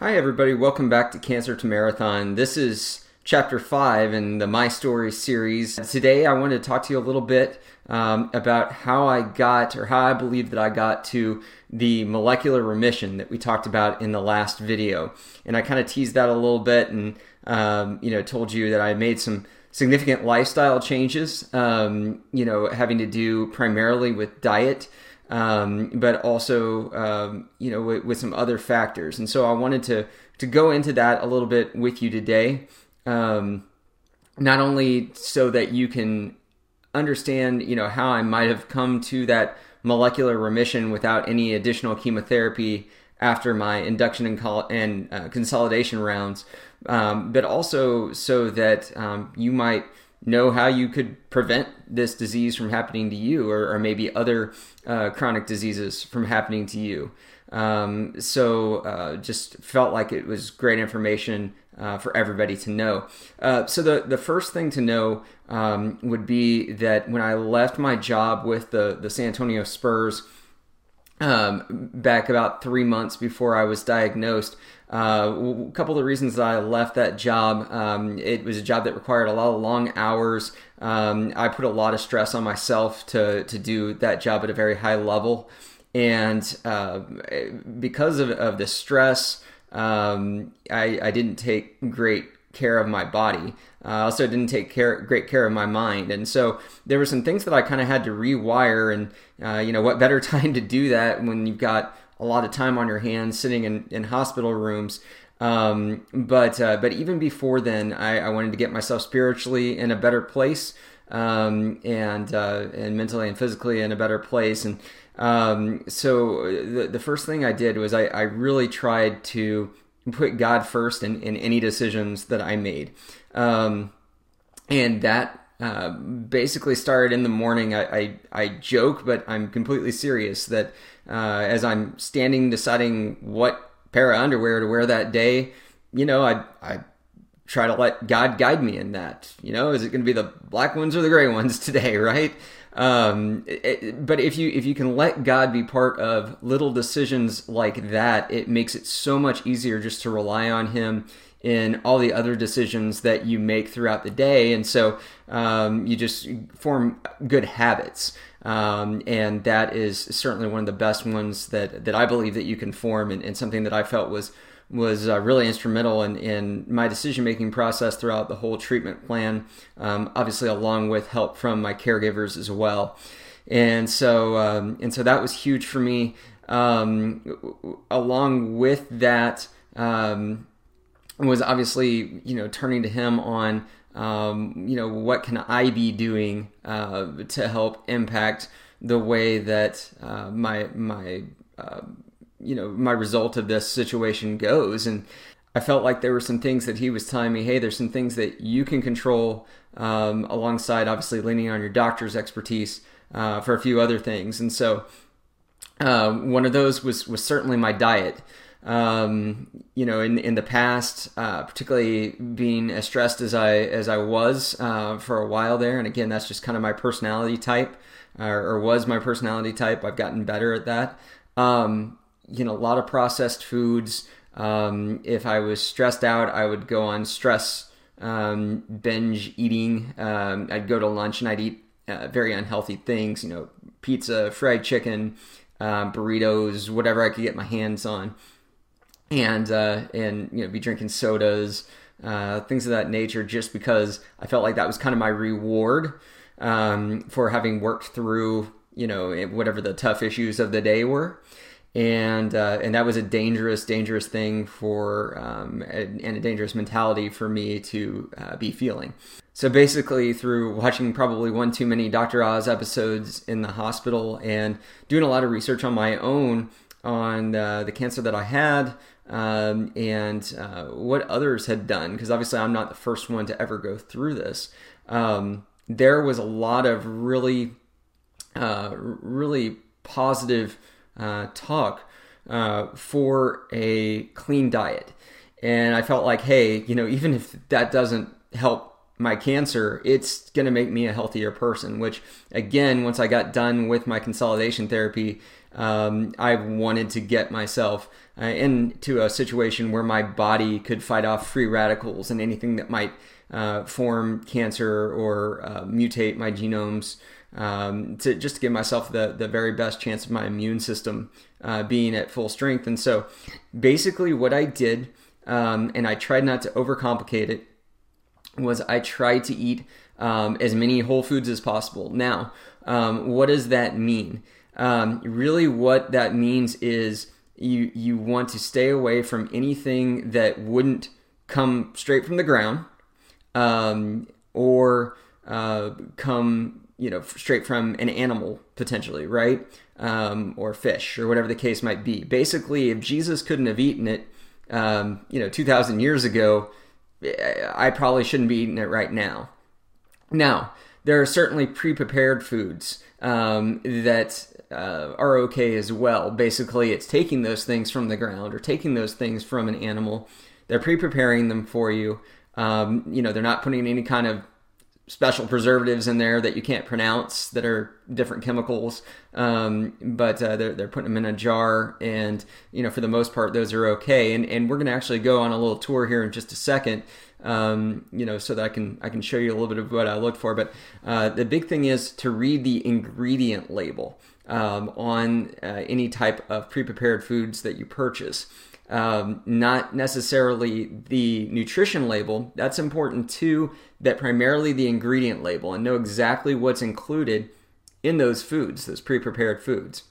Hi, everybody. Welcome back to Cancer to Marathon. This is chapter five in the My Story series. Today, I want to talk to you a little bit um, about how I got, or how I believe that I got to the molecular remission that we talked about in the last video. And I kind of teased that a little bit and, um, you know, told you that I made some significant lifestyle changes, um, you know, having to do primarily with diet um, but also um, you know with, with, some other factors. And so I wanted to to go into that a little bit with you today, um, not only so that you can understand you know how I might have come to that molecular remission without any additional chemotherapy after my induction and, and uh, consolidation rounds, um, but also so that um, you might know how you could prevent this disease from happening to you or, or maybe other uh, chronic diseases from happening to you. Um, so uh, just felt like it was great information uh, for everybody to know. Uh, so the the first thing to know um, would be that when I left my job with the the San Antonio Spurs um, back about three months before I was diagnosed, uh, a couple of the reasons that I left that job. Um, it was a job that required a lot of long hours. Um, I put a lot of stress on myself to to do that job at a very high level, and uh, because of, of the stress, um, I, I didn't take great care of my body. Uh, I also didn't take care, great care of my mind, and so there were some things that I kind of had to rewire. And uh, you know, what better time to do that when you've got a lot of time on your hands sitting in, in hospital rooms. Um, but uh, but even before then, I, I, wanted to get myself spiritually in a better place, um, and uh, and mentally and physically in a better place. And um, so the the first thing I did was I, I really tried to put God first in, in any decisions that I made, um, and that uh, basically started in the morning. I, I, I, joke, but I'm completely serious that uh, as I'm standing deciding what pair of underwear to wear that day, you know, I, I try to let God guide me in that. You know, is it going to be the black ones or the gray ones today, right? Um, it, but if you if you can let God be part of little decisions like that, it makes it so much easier just to rely on Him in all the other decisions that you make throughout the day. And so um, you just form good habits. Um, and that is certainly one of the best ones that, that I believe that you can form and, and something that I felt was was uh, really instrumental in, in my decision making process throughout the whole treatment plan, um, obviously along with help from my caregivers as well. And so um, and so that was huge for me. Um, along with that, um, was obviously you know turning to him on um, you know what can I be doing uh, to help impact the way that uh, my my uh, you know my result of this situation goes and I felt like there were some things that he was telling me hey there's some things that you can control um, alongside obviously leaning on your doctor's expertise uh, for a few other things and so uh, one of those was was certainly my diet um, you know, in in the past, uh, particularly being as stressed as I as I was uh, for a while there, and again, that's just kind of my personality type, or, or was my personality type. I've gotten better at that. Um, you know, a lot of processed foods. Um, if I was stressed out, I would go on stress um, binge eating. Um, I'd go to lunch and I'd eat uh, very unhealthy things. You know, pizza, fried chicken, uh, burritos, whatever I could get my hands on and uh, and you know be drinking sodas, uh, things of that nature, just because I felt like that was kind of my reward um, for having worked through you know whatever the tough issues of the day were. And uh, and that was a dangerous, dangerous thing for um, and a dangerous mentality for me to uh, be feeling. So basically, through watching probably one too many Dr. Oz episodes in the hospital and doing a lot of research on my own on uh, the cancer that I had, um, and uh, what others had done, because obviously I'm not the first one to ever go through this. Um, there was a lot of really, uh, really positive uh, talk uh, for a clean diet. And I felt like, hey, you know, even if that doesn't help my cancer, it's going to make me a healthier person. Which, again, once I got done with my consolidation therapy, um, I wanted to get myself uh, into a situation where my body could fight off free radicals and anything that might uh, form cancer or uh, mutate my genomes. Um, to just to give myself the the very best chance of my immune system uh, being at full strength. And so, basically, what I did, um, and I tried not to overcomplicate it, was I tried to eat um, as many whole foods as possible. Now, um, what does that mean? Um, really, what that means is you you want to stay away from anything that wouldn't come straight from the ground um, or uh, come you know straight from an animal potentially right? Um, or fish or whatever the case might be. Basically if jesus couldn't have eaten it um, you know 2000 years ago i probably shouldn't be eating it right now. Now there are certainly pre-prepared foods um, that uh, are okay as well. Basically it's taking those things from the ground or taking those things from an animal. They're pre-preparing them for you um, you know, they're not putting any kind of special preservatives in there that you can't pronounce that are different chemicals. Um, but uh, they're, they're putting them in a jar, and you know, for the most part, those are okay. And and we're going to actually go on a little tour here in just a second. Um, you know, so that I can I can show you a little bit of what I looked for. But uh, the big thing is to read the ingredient label um, on uh, any type of pre-prepared foods that you purchase um, not necessarily the nutrition label. That's important too, that primarily the ingredient label and know exactly what's included in those foods, those pre prepared foods.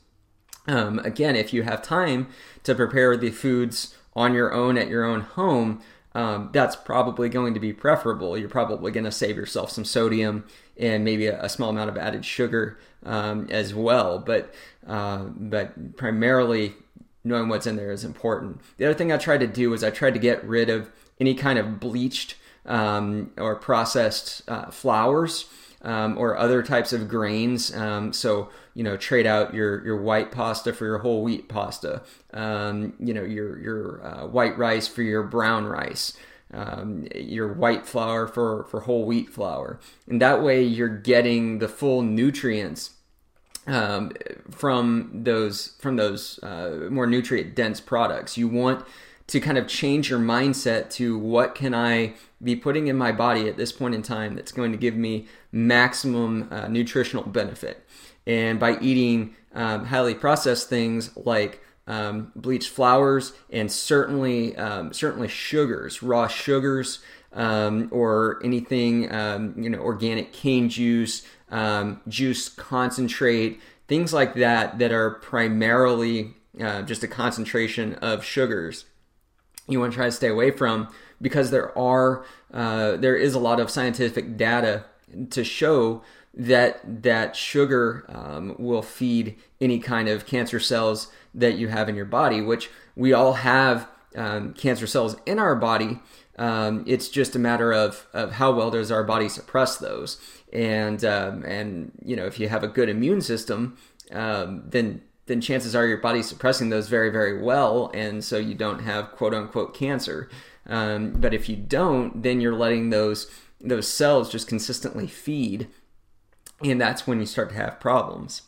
Um, again, if you have time to prepare the foods on your own at your own home, um, that's probably going to be preferable. You're probably going to save yourself some sodium and maybe a, a small amount of added sugar um, as well. But uh, but primarily, knowing what's in there is important. The other thing I tried to do was I tried to get rid of any kind of bleached um, or processed uh, flours um, or other types of grains. Um, so you know, trade out your your white pasta for your whole wheat pasta. Um, you know, your your uh, white rice for your brown rice. Um, your white flour for, for whole wheat flour. And that way you're getting the full nutrients um, from those from those uh, more nutrient dense products. You want to kind of change your mindset to what can I be putting in my body at this point in time that's going to give me maximum uh, nutritional benefit. And by eating um, highly processed things like um, bleached flours and certainly um, certainly sugars, raw sugars, um, or anything um, you know organic cane juice, um, juice concentrate, things like that that are primarily uh, just a concentration of sugars. You want to try to stay away from because there are uh, there is a lot of scientific data to show that that sugar um, will feed any kind of cancer cells that you have in your body, which we all have um, cancer cells in our body. Um, it's just a matter of, of how well does our body suppress those and um, and you know if you have a good immune system, um, then then chances are your body's suppressing those very very well, and so you don't have quote unquote cancer. Um, but if you don't, then you're letting those those cells just consistently feed, and that's when you start to have problems.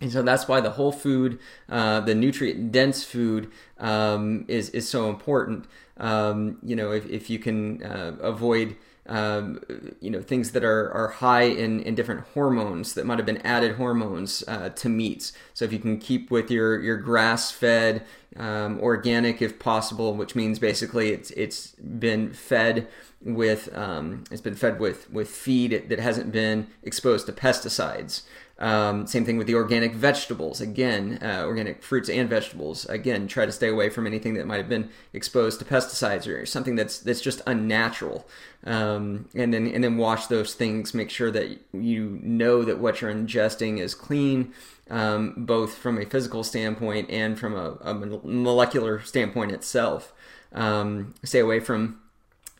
And so that's why the whole food, uh, the nutrient dense food, um, is is so important. Um, you know, if, if you can uh, avoid um, you know things that are, are high in, in different hormones that might have been added hormones uh, to meats. So if you can keep with your your grass fed, um, organic if possible, which means basically it's it's been fed with um, it's been fed with with feed that hasn't been exposed to pesticides. Um, same thing with the organic vegetables. Again, uh, organic fruits and vegetables. Again, try to stay away from anything that might have been exposed to pesticides or something that's that's just unnatural. Um, and then and then wash those things. Make sure that you know that what you're ingesting is clean, um, both from a physical standpoint and from a, a molecular standpoint itself. Um, stay away from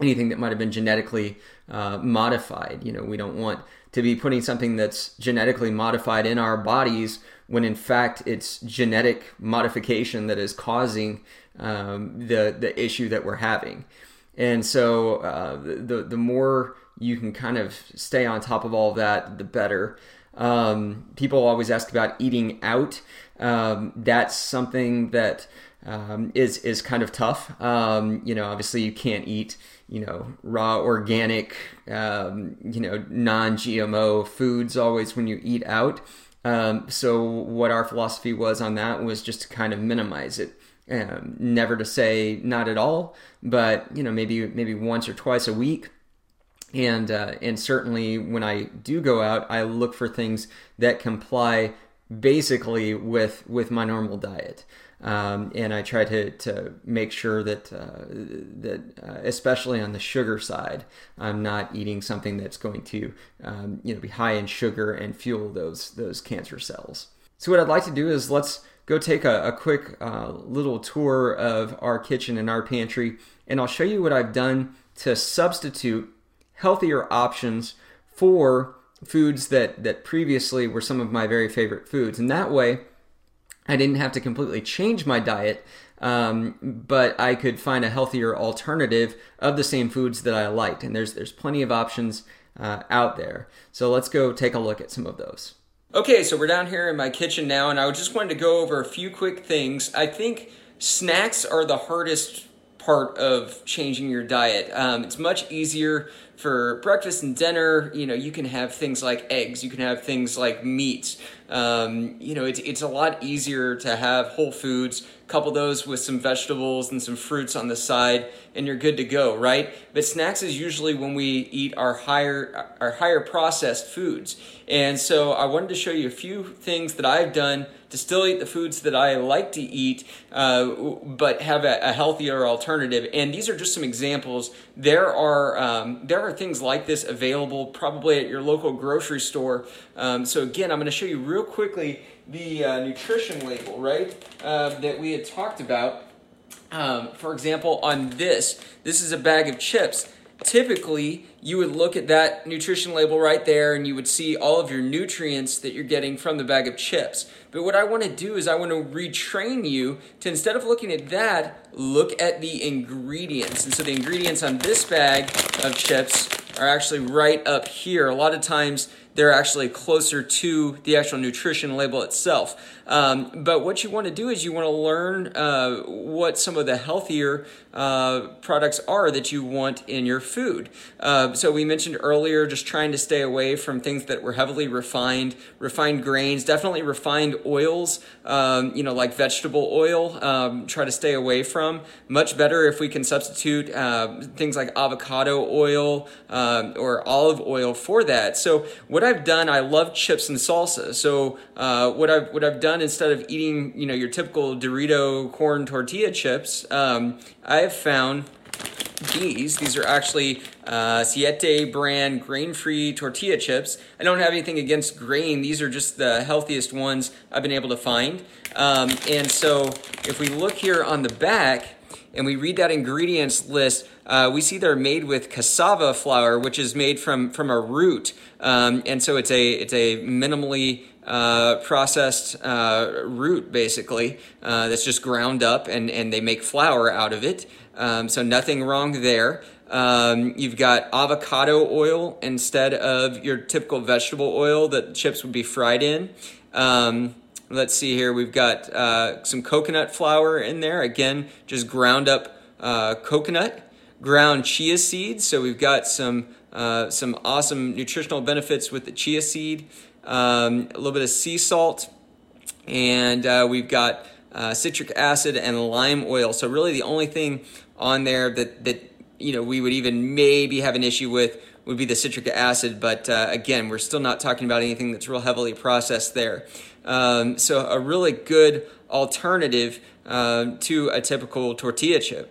anything that might have been genetically uh, modified. You know, we don't want to be putting something that's genetically modified in our bodies when in fact it's genetic modification that is causing um, the the issue that we're having. And so uh, the the more you can kind of stay on top of all of that, the better. Um, people always ask about eating out. Um, that's something that um, is is kind of tough. Um, you know, obviously you can't eat you know raw organic um, you know non-GMO foods always when you eat out. Um, so what our philosophy was on that was just to kind of minimize it. Never to say not at all, but you know maybe maybe once or twice a week. And uh, and certainly when I do go out, I look for things that comply basically with with my normal diet. Um, and I try to, to make sure that uh, that uh, especially on the sugar side, I'm not eating something that's going to um, you know be high in sugar and fuel those those cancer cells. So what I'd like to do is let's go take a, a quick uh, little tour of our kitchen and our pantry, and I'll show you what I've done to substitute healthier options for foods that that previously were some of my very favorite foods, and that way I didn't have to completely change my diet, um, but I could find a healthier alternative of the same foods that I liked. And there's there's plenty of options uh, out there. So let's go take a look at some of those. Okay, so we're down here in my kitchen now, and I just wanted to go over a few quick things. I think snacks are the hardest part of changing your diet. Um, it's much easier for breakfast and dinner. You know, you can have things like eggs, you can have things like meat. Um, you know, it's, it's a lot easier to have whole foods, couple those with some vegetables and some fruits on the side, and you're good to go, right? But snacks is usually when we eat our higher our higher processed foods. And so I wanted to show you a few things that I've done to still eat the foods that I like to eat, uh, but have a, a, healthier alternative. And these are just some examples. There are um, there are things like this available probably at your local grocery store. Um, so again, I'm going to show you real quickly the uh, nutrition label, right, uh, that we had talked about. Um, for example, on this, this is a bag of chips. Typically, you would look at that nutrition label right there and you would see all of your nutrients that you're getting from the bag of chips. But what I want to do is I want to retrain you to instead of looking at that, look at the ingredients. And so the ingredients on this bag of chips are actually right up here. A lot of times, they're actually closer to the actual nutrition label itself. Um, but what you want to do is you want to learn uh, what some of the healthier uh, products are that you want in your food. Uh, so we mentioned earlier just trying to stay away from things that were heavily refined, refined grains, definitely refined oils, um, you know, like vegetable oil. Um, try to stay away from. Much better if we can substitute uh, things like avocado oil um, or olive oil for that. So what what I've done, I love chips and salsa. So uh, what I've what I've done instead of eating, you know, your typical Dorito corn tortilla chips, um, I've found these. These are actually uh, Siete brand grain-free tortilla chips. I don't have anything against grain. These are just the healthiest ones I've been able to find. Um, and so if we look here on the back and we read that ingredients list, uh, we see they're made with cassava flour, which is made from from a root, um, and so it's a it's a minimally uh, processed uh, root basically uh, that's just ground up, and and they make flour out of it. Um, so nothing wrong there. Um, you've got avocado oil instead of your typical vegetable oil that chips would be fried in. Um, let's see here. We've got uh, some coconut flour in there. Again, just ground up uh, coconut ground chia seeds. So we've got some uh, some awesome nutritional benefits with the chia seed, um, a little bit of sea salt, and uh, we've got uh, citric acid and lime oil. So really, the only thing on there that that you know we would even maybe have an issue with would be the citric acid. But uh, again, we're still not talking about anything that's real heavily processed there. Um, so a really good alternative uh, to a typical tortilla chip.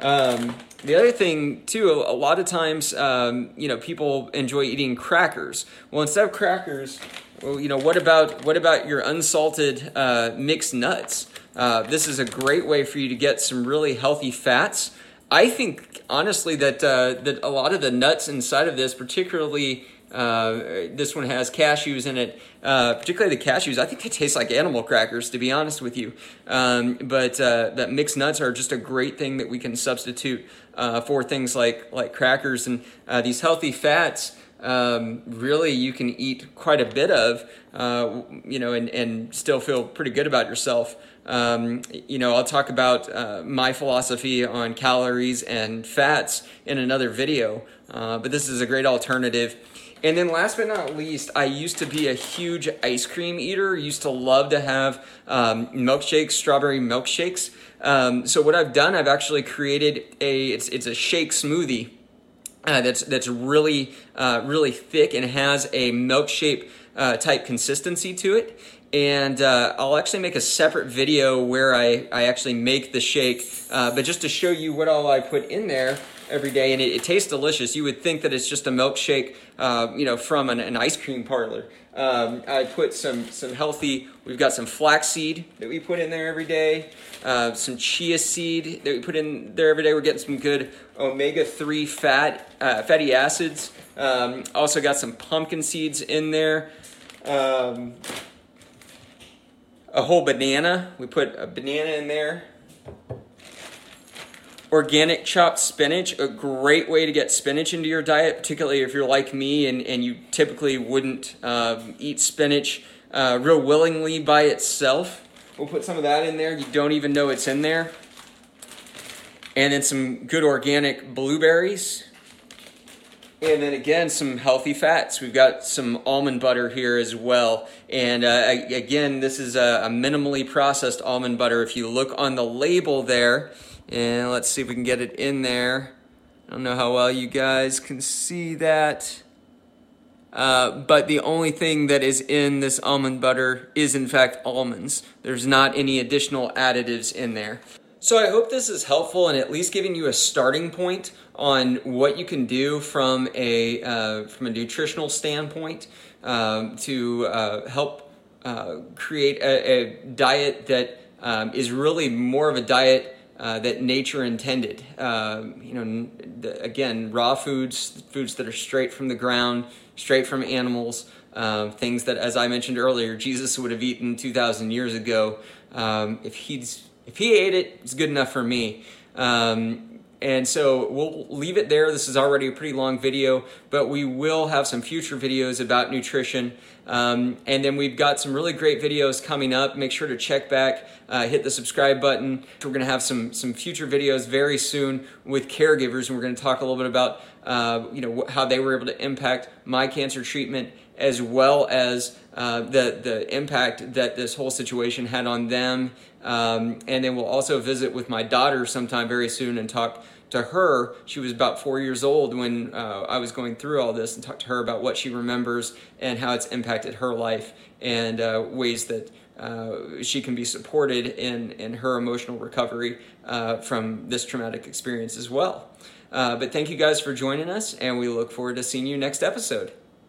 Um, the other thing too, a lot of times, um, you know, people enjoy eating crackers. Well, instead of crackers, well, you know, what about what about your unsalted uh, mixed nuts? Uh, this is a great way for you to get some really healthy fats. I think honestly that uh, that a lot of the nuts inside of this, particularly uh, this one has cashews in it, uh, particularly the cashews. I think they taste like animal crackers, to be honest with you. Um, but uh, that mixed nuts are just a great thing that we can substitute uh, for things like like crackers and uh, these healthy fats. Um, really you can eat quite a bit of, uh, you know, and, and still feel pretty good about yourself. Um, you know, I'll talk about uh, my philosophy on calories and fats in another video, uh, but this is a great alternative. And then last but not least, I used to be a huge ice cream eater. Used to love to have um, milkshakes, strawberry milkshakes. Um, so what I've done, I've actually created a it's it's a shake smoothie uh, that's that's really uh, really thick and has a milkshake uh, type consistency to it. And uh, I'll actually make a separate video where I, I actually make the shake, uh, but just to show you what all I put in there every day, and it, it tastes delicious. You would think that it's just a milkshake, uh, you know, from an, an ice cream parlor. Um, I put some some healthy. We've got some flaxseed that we put in there every day. Uh, some chia seed that we put in there every day. We're getting some good omega three fat uh, fatty acids. Um, also got some pumpkin seeds in there. Um, a whole banana. We put a banana in there organic chopped spinach, a great way to get spinach into your diet, particularly if you're like me and, and you typically wouldn't um, eat spinach uh, real willingly by itself. We'll put some of that in there. You don't even know it's in there. And then some good organic blueberries. And then again, some healthy fats. We've got some almond butter here as well. And uh, again, this is a, a minimally processed almond butter. If you look on the label there, and let's see if we can get it in there. I don't know how well you guys can see that. Uh, but the only thing that is in this almond butter is, in fact, almonds. There's not any additional additives in there. So I hope this is helpful and at least giving you a starting point on what you can do from a uh, from a nutritional standpoint um, to uh, help uh, create a, a, diet that um, is really more of a diet uh, that nature intended. Uh, you know, the, again, raw foods, foods that are straight from the ground, straight from animals, uh, things that, as I mentioned earlier, Jesus would have eaten 2,000 years ago. Um, if he's if he ate it, it's good enough for me. Um, and so we'll leave it there. This is already a pretty long video, but we will have some future videos about nutrition. Um, and then we've got some really great videos coming up. Make sure to check back, uh, hit the subscribe button. We're going to have some some future videos very soon with caregivers, and we're going to talk a little bit about uh, you know how they were able to impact my cancer treatment as well as uh, the the impact that this whole situation had on them. Um, and then we'll also visit with my daughter sometime very soon and talk to her, she was about four years old when uh, I was going through all this and talk to her about what she remembers and how it's impacted her life and uh, ways that uh, she can be supported in, in her emotional recovery uh, from this traumatic experience as well. Uh, but thank you guys for joining us, and we look forward to seeing you next episode.